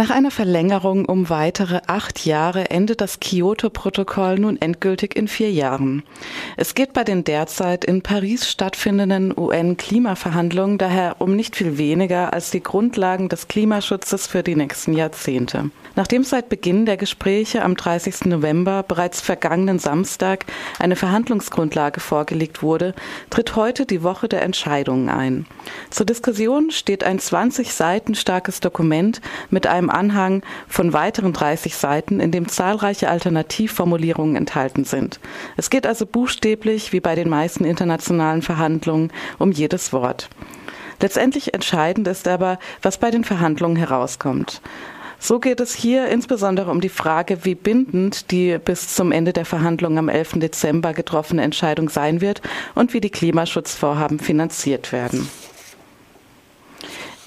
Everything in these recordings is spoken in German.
Nach einer Verlängerung um weitere acht Jahre endet das Kyoto-Protokoll nun endgültig in vier Jahren. Es geht bei den derzeit in Paris stattfindenden UN-Klimaverhandlungen daher um nicht viel weniger als die Grundlagen des Klimaschutzes für die nächsten Jahrzehnte. Nachdem seit Beginn der Gespräche am 30. November bereits vergangenen Samstag eine Verhandlungsgrundlage vorgelegt wurde, tritt heute die Woche der Entscheidungen ein. Zur Diskussion steht ein 20 Seiten starkes Dokument mit einem Anhang von weiteren 30 Seiten, in dem zahlreiche Alternativformulierungen enthalten sind. Es geht also buchstäblich, wie bei den meisten internationalen Verhandlungen, um jedes Wort. Letztendlich entscheidend ist aber, was bei den Verhandlungen herauskommt. So geht es hier insbesondere um die Frage, wie bindend die bis zum Ende der Verhandlungen am 11. Dezember getroffene Entscheidung sein wird und wie die Klimaschutzvorhaben finanziert werden.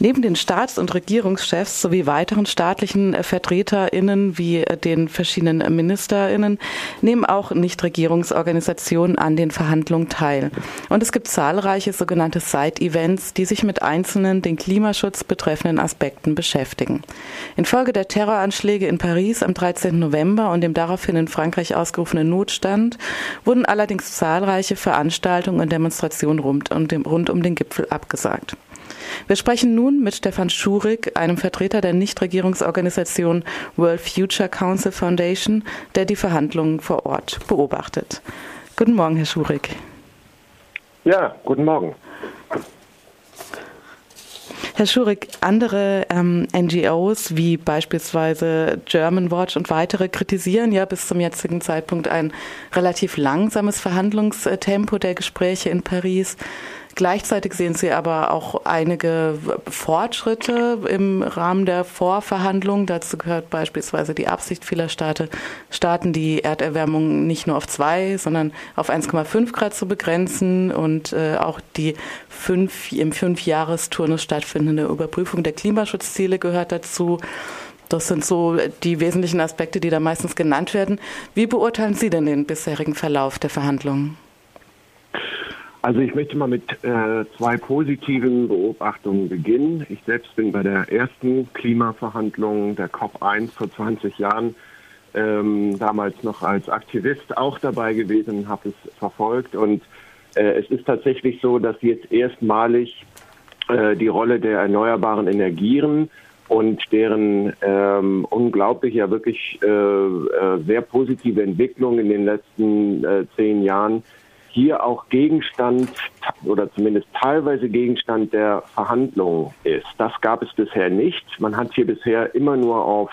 Neben den Staats- und Regierungschefs sowie weiteren staatlichen äh, VertreterInnen wie äh, den verschiedenen MinisterInnen nehmen auch Nichtregierungsorganisationen an den Verhandlungen teil. Und es gibt zahlreiche sogenannte Side-Events, die sich mit einzelnen den Klimaschutz betreffenden Aspekten beschäftigen. Infolge der Terroranschläge in Paris am 13. November und dem daraufhin in Frankreich ausgerufenen Notstand wurden allerdings zahlreiche Veranstaltungen und Demonstrationen rund um den, rund um den Gipfel abgesagt. Wir sprechen nun mit Stefan Schurig, einem Vertreter der Nichtregierungsorganisation World Future Council Foundation, der die Verhandlungen vor Ort beobachtet. Guten Morgen, Herr Schurig. Ja, guten Morgen. Herr Schurig, andere ähm, NGOs wie beispielsweise German Watch und weitere kritisieren ja bis zum jetzigen Zeitpunkt ein relativ langsames Verhandlungstempo der Gespräche in Paris. Gleichzeitig sehen Sie aber auch einige Fortschritte im Rahmen der Vorverhandlungen. Dazu gehört beispielsweise die Absicht vieler Staaten, Staaten die Erderwärmung nicht nur auf zwei, sondern auf 1,5 Grad zu begrenzen und äh, auch die fünf, im Fünfjahresturnus stattfindende Überprüfung der Klimaschutzziele gehört dazu. Das sind so die wesentlichen Aspekte, die da meistens genannt werden. Wie beurteilen Sie denn den bisherigen Verlauf der Verhandlungen? Also ich möchte mal mit äh, zwei positiven Beobachtungen beginnen. Ich selbst bin bei der ersten Klimaverhandlung der COP1 vor 20 Jahren ähm, damals noch als Aktivist auch dabei gewesen, habe es verfolgt und äh, es ist tatsächlich so, dass jetzt erstmalig äh, die Rolle der erneuerbaren Energien und deren ähm, unglaublich, ja wirklich äh, äh, sehr positive Entwicklung in den letzten äh, zehn Jahren hier auch Gegenstand oder zumindest teilweise Gegenstand der Verhandlungen ist. Das gab es bisher nicht. Man hat hier bisher immer nur auf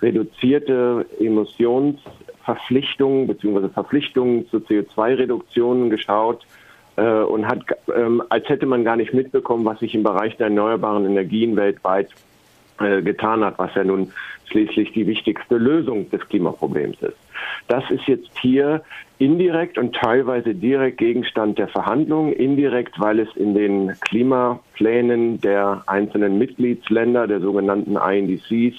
reduzierte Emissionsverpflichtungen bzw. Verpflichtungen zu CO2-Reduktionen geschaut äh, und hat, ähm, als hätte man gar nicht mitbekommen, was sich im Bereich der erneuerbaren Energien weltweit äh, getan hat, was ja nun schließlich die wichtigste Lösung des Klimaproblems ist. Das ist jetzt hier indirekt und teilweise direkt Gegenstand der Verhandlungen. Indirekt, weil es in den Klimaplänen der einzelnen Mitgliedsländer, der sogenannten INDCs,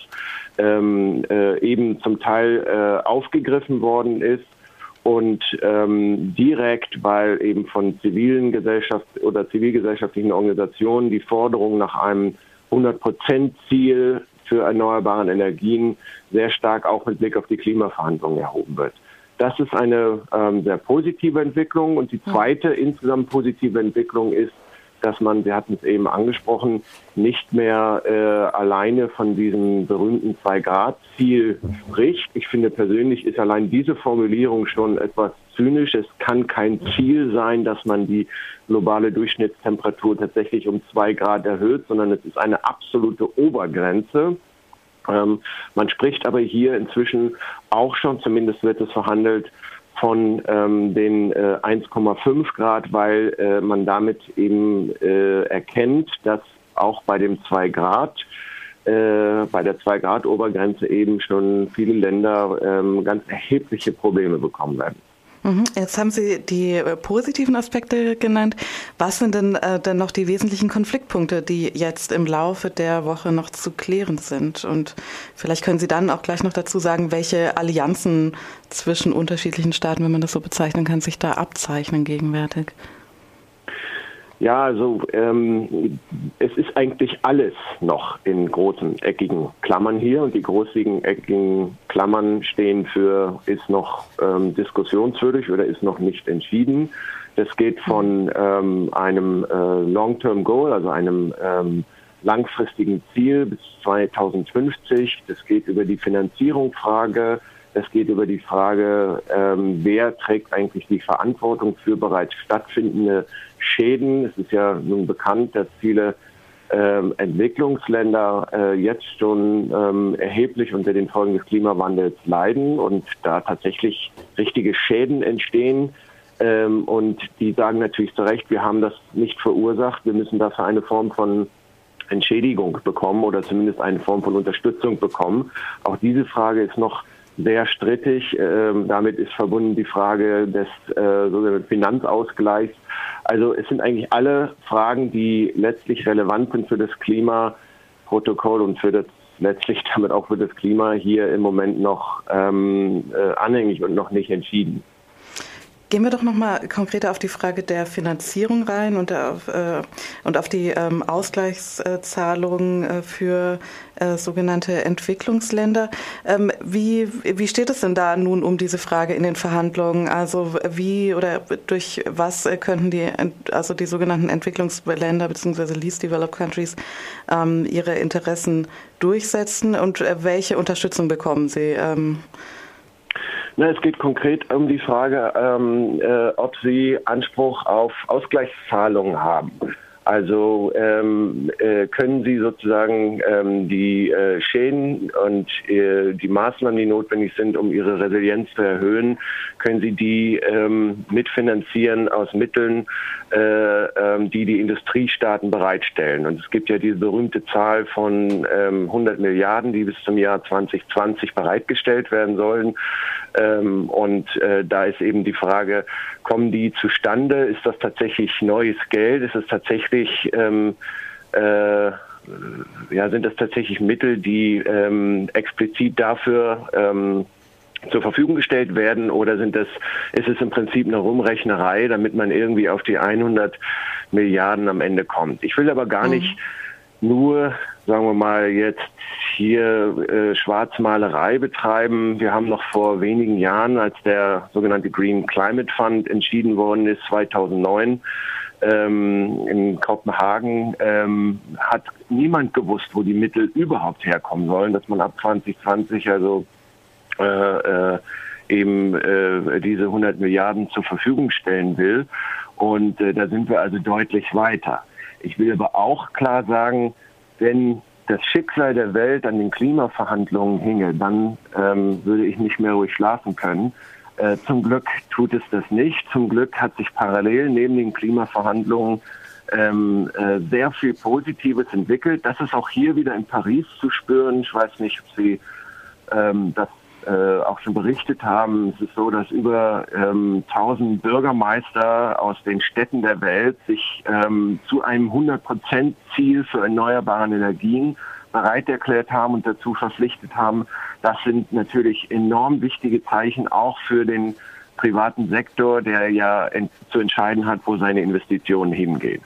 ähm, äh, eben zum Teil äh, aufgegriffen worden ist und ähm, direkt, weil eben von zivilen Gesellschaft oder zivilgesellschaftlichen Organisationen die Forderung nach einem 100-Prozent-Ziel für erneuerbare Energien sehr stark auch mit Blick auf die Klimaverhandlungen erhoben wird. Das ist eine ähm, sehr positive Entwicklung. Und die zweite insgesamt positive Entwicklung ist, dass man, wir hatten es eben angesprochen, nicht mehr äh, alleine von diesem berühmten Zwei-Grad-Ziel spricht. Ich finde persönlich ist allein diese Formulierung schon etwas zynisch. Es kann kein Ziel sein, dass man die globale Durchschnittstemperatur tatsächlich um zwei Grad erhöht, sondern es ist eine absolute Obergrenze. Ähm, man spricht aber hier inzwischen auch schon, zumindest wird es verhandelt, von ähm, den äh, 1,5 Grad, weil äh, man damit eben äh, erkennt, dass auch bei dem 2 Grad, äh, bei der 2 Grad Obergrenze eben schon viele Länder ähm, ganz erhebliche Probleme bekommen werden. Mhm. Jetzt haben Sie die äh, positiven Aspekte genannt. Was sind denn äh, dann noch die wesentlichen Konfliktpunkte, die jetzt im Laufe der Woche noch zu klären sind? Und vielleicht können Sie dann auch gleich noch dazu sagen, welche Allianzen zwischen unterschiedlichen Staaten, wenn man das so bezeichnen kann, sich da abzeichnen gegenwärtig. Ja, also ähm, es ist eigentlich alles noch in großen eckigen Klammern hier und die großigen eckigen Klammern stehen für ist noch ähm, diskussionswürdig oder ist noch nicht entschieden. Das geht von ähm, einem äh, Long-Term Goal, also einem ähm, langfristigen Ziel bis 2050. Das geht über die Finanzierungsfrage. Das geht über die Frage, ähm, wer trägt eigentlich die Verantwortung für bereits stattfindende Schäden. Es ist ja nun bekannt, dass viele ähm, Entwicklungsländer äh, jetzt schon ähm, erheblich unter den Folgen des Klimawandels leiden und da tatsächlich richtige Schäden entstehen. Ähm, und die sagen natürlich zu Recht, wir haben das nicht verursacht, wir müssen dafür eine Form von Entschädigung bekommen oder zumindest eine Form von Unterstützung bekommen. Auch diese Frage ist noch sehr strittig. Ähm, damit ist verbunden die Frage des äh, Finanzausgleichs. Also es sind eigentlich alle Fragen, die letztlich relevant sind für das Klimaprotokoll und für das letztlich damit auch für das Klima hier im Moment noch ähm, äh, anhängig und noch nicht entschieden. Gehen wir doch noch mal konkreter auf die Frage der Finanzierung rein und auf, äh, und auf die ähm, Ausgleichszahlungen äh, für äh, sogenannte Entwicklungsländer. Ähm, wie, wie steht es denn da nun um diese Frage in den Verhandlungen? Also wie oder durch was könnten die, also die sogenannten Entwicklungsländer bzw. Least Developed Countries ähm, ihre Interessen durchsetzen und äh, welche Unterstützung bekommen sie? Na, es geht konkret um die Frage, ähm, äh, ob Sie Anspruch auf Ausgleichszahlungen haben. Also ähm, äh, können Sie sozusagen ähm, die äh, Schäden und äh, die Maßnahmen, die notwendig sind, um Ihre Resilienz zu erhöhen, können Sie die ähm, mitfinanzieren aus Mitteln, äh, ähm, die die Industriestaaten bereitstellen. Und es gibt ja diese berühmte Zahl von 100 ähm, Milliarden, die bis zum Jahr 2020 bereitgestellt werden sollen. Ähm, und äh, da ist eben die Frage, kommen die zustande? Ist das tatsächlich neues Geld? Ist es tatsächlich, ähm, äh, ja, sind das tatsächlich Mittel, die ähm, explizit dafür ähm, zur Verfügung gestellt werden oder sind das, ist es im Prinzip eine Rumrechnerei, damit man irgendwie auf die 100 Milliarden am Ende kommt? Ich will aber gar mhm. nicht nur, sagen wir mal, jetzt hier äh, Schwarzmalerei betreiben. Wir haben noch vor wenigen Jahren, als der sogenannte Green Climate Fund entschieden worden ist, 2009, ähm, in Kopenhagen, ähm, hat niemand gewusst, wo die Mittel überhaupt herkommen sollen, dass man ab 2020 also äh, äh, eben äh, diese 100 Milliarden zur Verfügung stellen will. Und äh, da sind wir also deutlich weiter. Ich will aber auch klar sagen, wenn das Schicksal der Welt an den Klimaverhandlungen hinge, dann ähm, würde ich nicht mehr ruhig schlafen können. Äh, zum Glück tut es das nicht. Zum Glück hat sich parallel neben den Klimaverhandlungen ähm, äh, sehr viel Positives entwickelt. Das ist auch hier wieder in Paris zu spüren. Ich weiß nicht, ob Sie ähm, das äh, auch schon berichtet haben. Es ist so, dass über ähm, 1000 Bürgermeister aus den Städten der Welt sich ähm, zu einem 100-Prozent-Ziel für erneuerbare Energien bereit erklärt haben und dazu verpflichtet haben. Das sind natürlich enorm wichtige Zeichen auch für den privaten Sektor, der ja zu entscheiden hat, wo seine Investitionen hingehen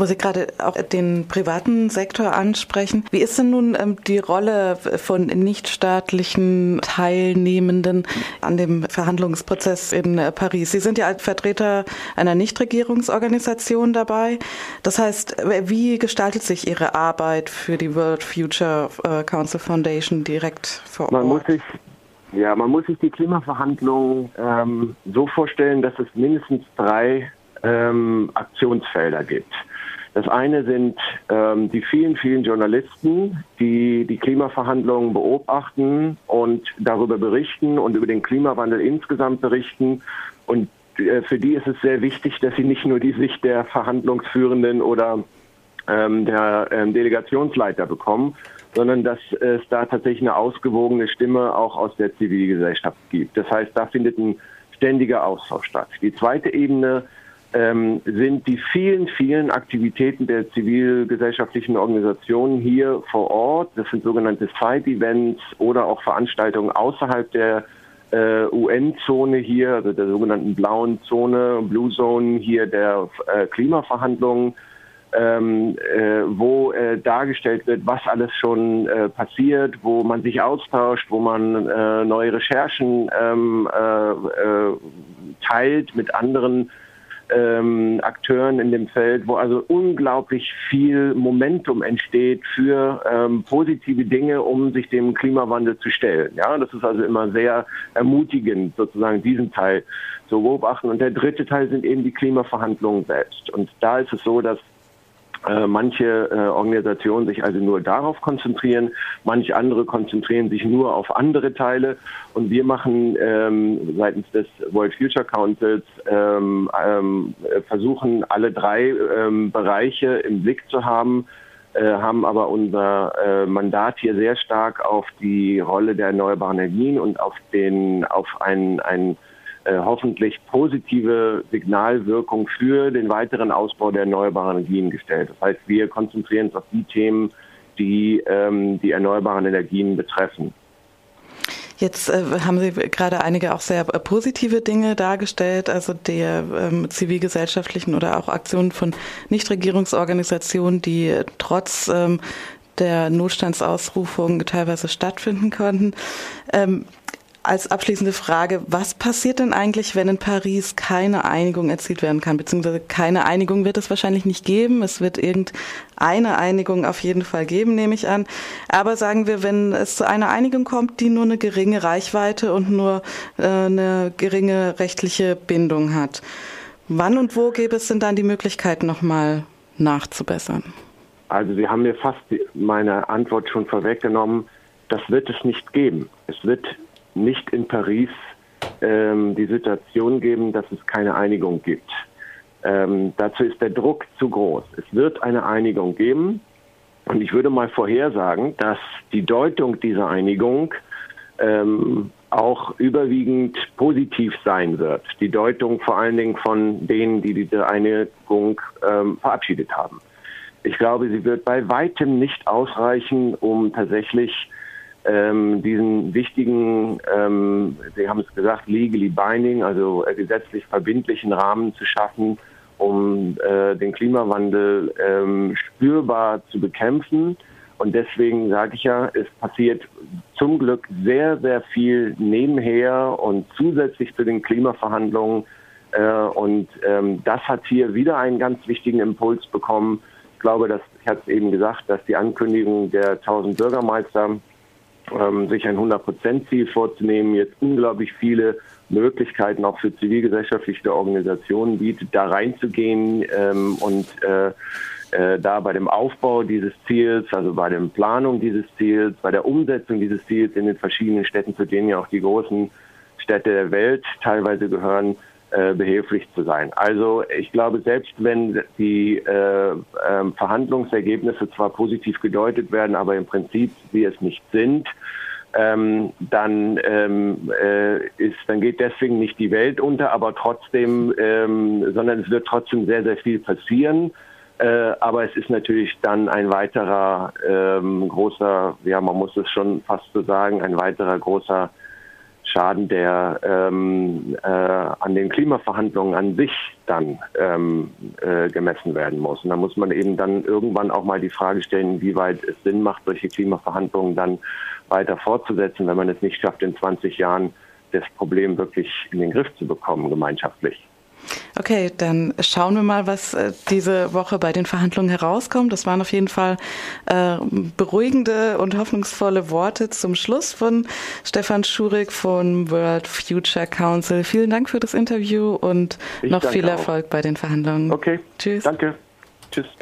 wo Sie gerade auch den privaten Sektor ansprechen. Wie ist denn nun ähm, die Rolle von nichtstaatlichen Teilnehmenden an dem Verhandlungsprozess in äh, Paris? Sie sind ja als Vertreter einer Nichtregierungsorganisation dabei. Das heißt, wie gestaltet sich Ihre Arbeit für die World Future äh, Council Foundation direkt vor Ort? Man muss sich ja, man muss sich die Klimaverhandlungen ähm, so vorstellen, dass es mindestens drei ähm, Aktionsfelder gibt. Das eine sind ähm, die vielen, vielen Journalisten, die die Klimaverhandlungen beobachten und darüber berichten und über den Klimawandel insgesamt berichten. Und äh, für die ist es sehr wichtig, dass sie nicht nur die Sicht der Verhandlungsführenden oder ähm, der ähm, Delegationsleiter bekommen, sondern dass es da tatsächlich eine ausgewogene Stimme auch aus der Zivilgesellschaft gibt. Das heißt, da findet ein ständiger Austausch statt. Die zweite Ebene ähm, sind die vielen, vielen Aktivitäten der zivilgesellschaftlichen Organisationen hier vor Ort. Das sind sogenannte Side-Events oder auch Veranstaltungen außerhalb der äh, UN-Zone hier, also der sogenannten blauen Zone, Blue Zone hier der äh, Klimaverhandlungen, ähm, äh, wo äh, dargestellt wird, was alles schon äh, passiert, wo man sich austauscht, wo man äh, neue Recherchen ähm, äh, äh, teilt mit anderen ähm, Akteuren in dem Feld, wo also unglaublich viel Momentum entsteht für ähm, positive Dinge, um sich dem Klimawandel zu stellen. Ja, das ist also immer sehr ermutigend, sozusagen diesen Teil zu beobachten. Und der dritte Teil sind eben die Klimaverhandlungen selbst. Und da ist es so, dass äh, manche äh, Organisationen sich also nur darauf konzentrieren, manche andere konzentrieren sich nur auf andere Teile. Und wir machen ähm, seitens des World Future Councils ähm, ähm, versuchen alle drei ähm, Bereiche im Blick zu haben, äh, haben aber unser äh, Mandat hier sehr stark auf die Rolle der erneuerbaren Energien und auf den auf ein, ein äh, hoffentlich positive Signalwirkung für den weiteren Ausbau der erneuerbaren Energien gestellt. Das heißt, wir konzentrieren uns auf die Themen, die ähm, die erneuerbaren Energien betreffen. Jetzt äh, haben Sie gerade einige auch sehr positive Dinge dargestellt, also der ähm, zivilgesellschaftlichen oder auch Aktionen von Nichtregierungsorganisationen, die trotz ähm, der Notstandsausrufung teilweise stattfinden konnten. Ähm, als abschließende Frage, was passiert denn eigentlich, wenn in Paris keine Einigung erzielt werden kann? Beziehungsweise keine Einigung wird es wahrscheinlich nicht geben. Es wird irgendeine Einigung auf jeden Fall geben, nehme ich an. Aber sagen wir, wenn es zu einer Einigung kommt, die nur eine geringe Reichweite und nur äh, eine geringe rechtliche Bindung hat. Wann und wo gäbe es denn dann die Möglichkeit, nochmal nachzubessern? Also Sie haben mir fast meine Antwort schon vorweggenommen. Das wird es nicht geben. Es wird nicht in Paris ähm, die Situation geben, dass es keine Einigung gibt. Ähm, dazu ist der Druck zu groß. Es wird eine Einigung geben. Und ich würde mal vorhersagen, dass die Deutung dieser Einigung ähm, auch überwiegend positiv sein wird. Die Deutung vor allen Dingen von denen, die diese Einigung ähm, verabschiedet haben. Ich glaube, sie wird bei weitem nicht ausreichen, um tatsächlich ähm, diesen wichtigen, ähm, Sie haben es gesagt, legally binding, also äh, gesetzlich verbindlichen Rahmen zu schaffen, um äh, den Klimawandel ähm, spürbar zu bekämpfen. Und deswegen sage ich ja, es passiert zum Glück sehr, sehr viel nebenher und zusätzlich zu den Klimaverhandlungen. Äh, und ähm, das hat hier wieder einen ganz wichtigen Impuls bekommen. Ich glaube, dass, ich hatte es eben gesagt, dass die Ankündigung der 1000 Bürgermeister ähm, sich ein 100-Prozent-Ziel vorzunehmen, jetzt unglaublich viele Möglichkeiten auch für zivilgesellschaftliche Organisationen bietet, da reinzugehen ähm, und äh, äh, da bei dem Aufbau dieses Ziels, also bei der Planung dieses Ziels, bei der Umsetzung dieses Ziels in den verschiedenen Städten, zu denen ja auch die großen Städte der Welt teilweise gehören, äh, behilflich zu sein. Also ich glaube, selbst wenn die äh, äh, Verhandlungsergebnisse zwar positiv gedeutet werden, aber im Prinzip sie es nicht sind, ähm, dann ähm, äh, ist, dann geht deswegen nicht die Welt unter, aber trotzdem, ähm, sondern es wird trotzdem sehr, sehr viel passieren. Äh, aber es ist natürlich dann ein weiterer ähm, großer, ja, man muss es schon fast so sagen, ein weiterer großer Schaden, der ähm, äh, an den Klimaverhandlungen an sich dann ähm, äh, gemessen werden muss. Und da muss man eben dann irgendwann auch mal die Frage stellen, wie weit es Sinn macht, solche Klimaverhandlungen dann weiter fortzusetzen, wenn man es nicht schafft, in 20 Jahren das Problem wirklich in den Griff zu bekommen, gemeinschaftlich. Okay, dann schauen wir mal, was äh, diese Woche bei den Verhandlungen herauskommt. Das waren auf jeden Fall äh, beruhigende und hoffnungsvolle Worte zum Schluss von Stefan Schurig von World Future Council. Vielen Dank für das Interview und ich noch viel Erfolg auch. bei den Verhandlungen. Okay. Tschüss. Danke. Tschüss.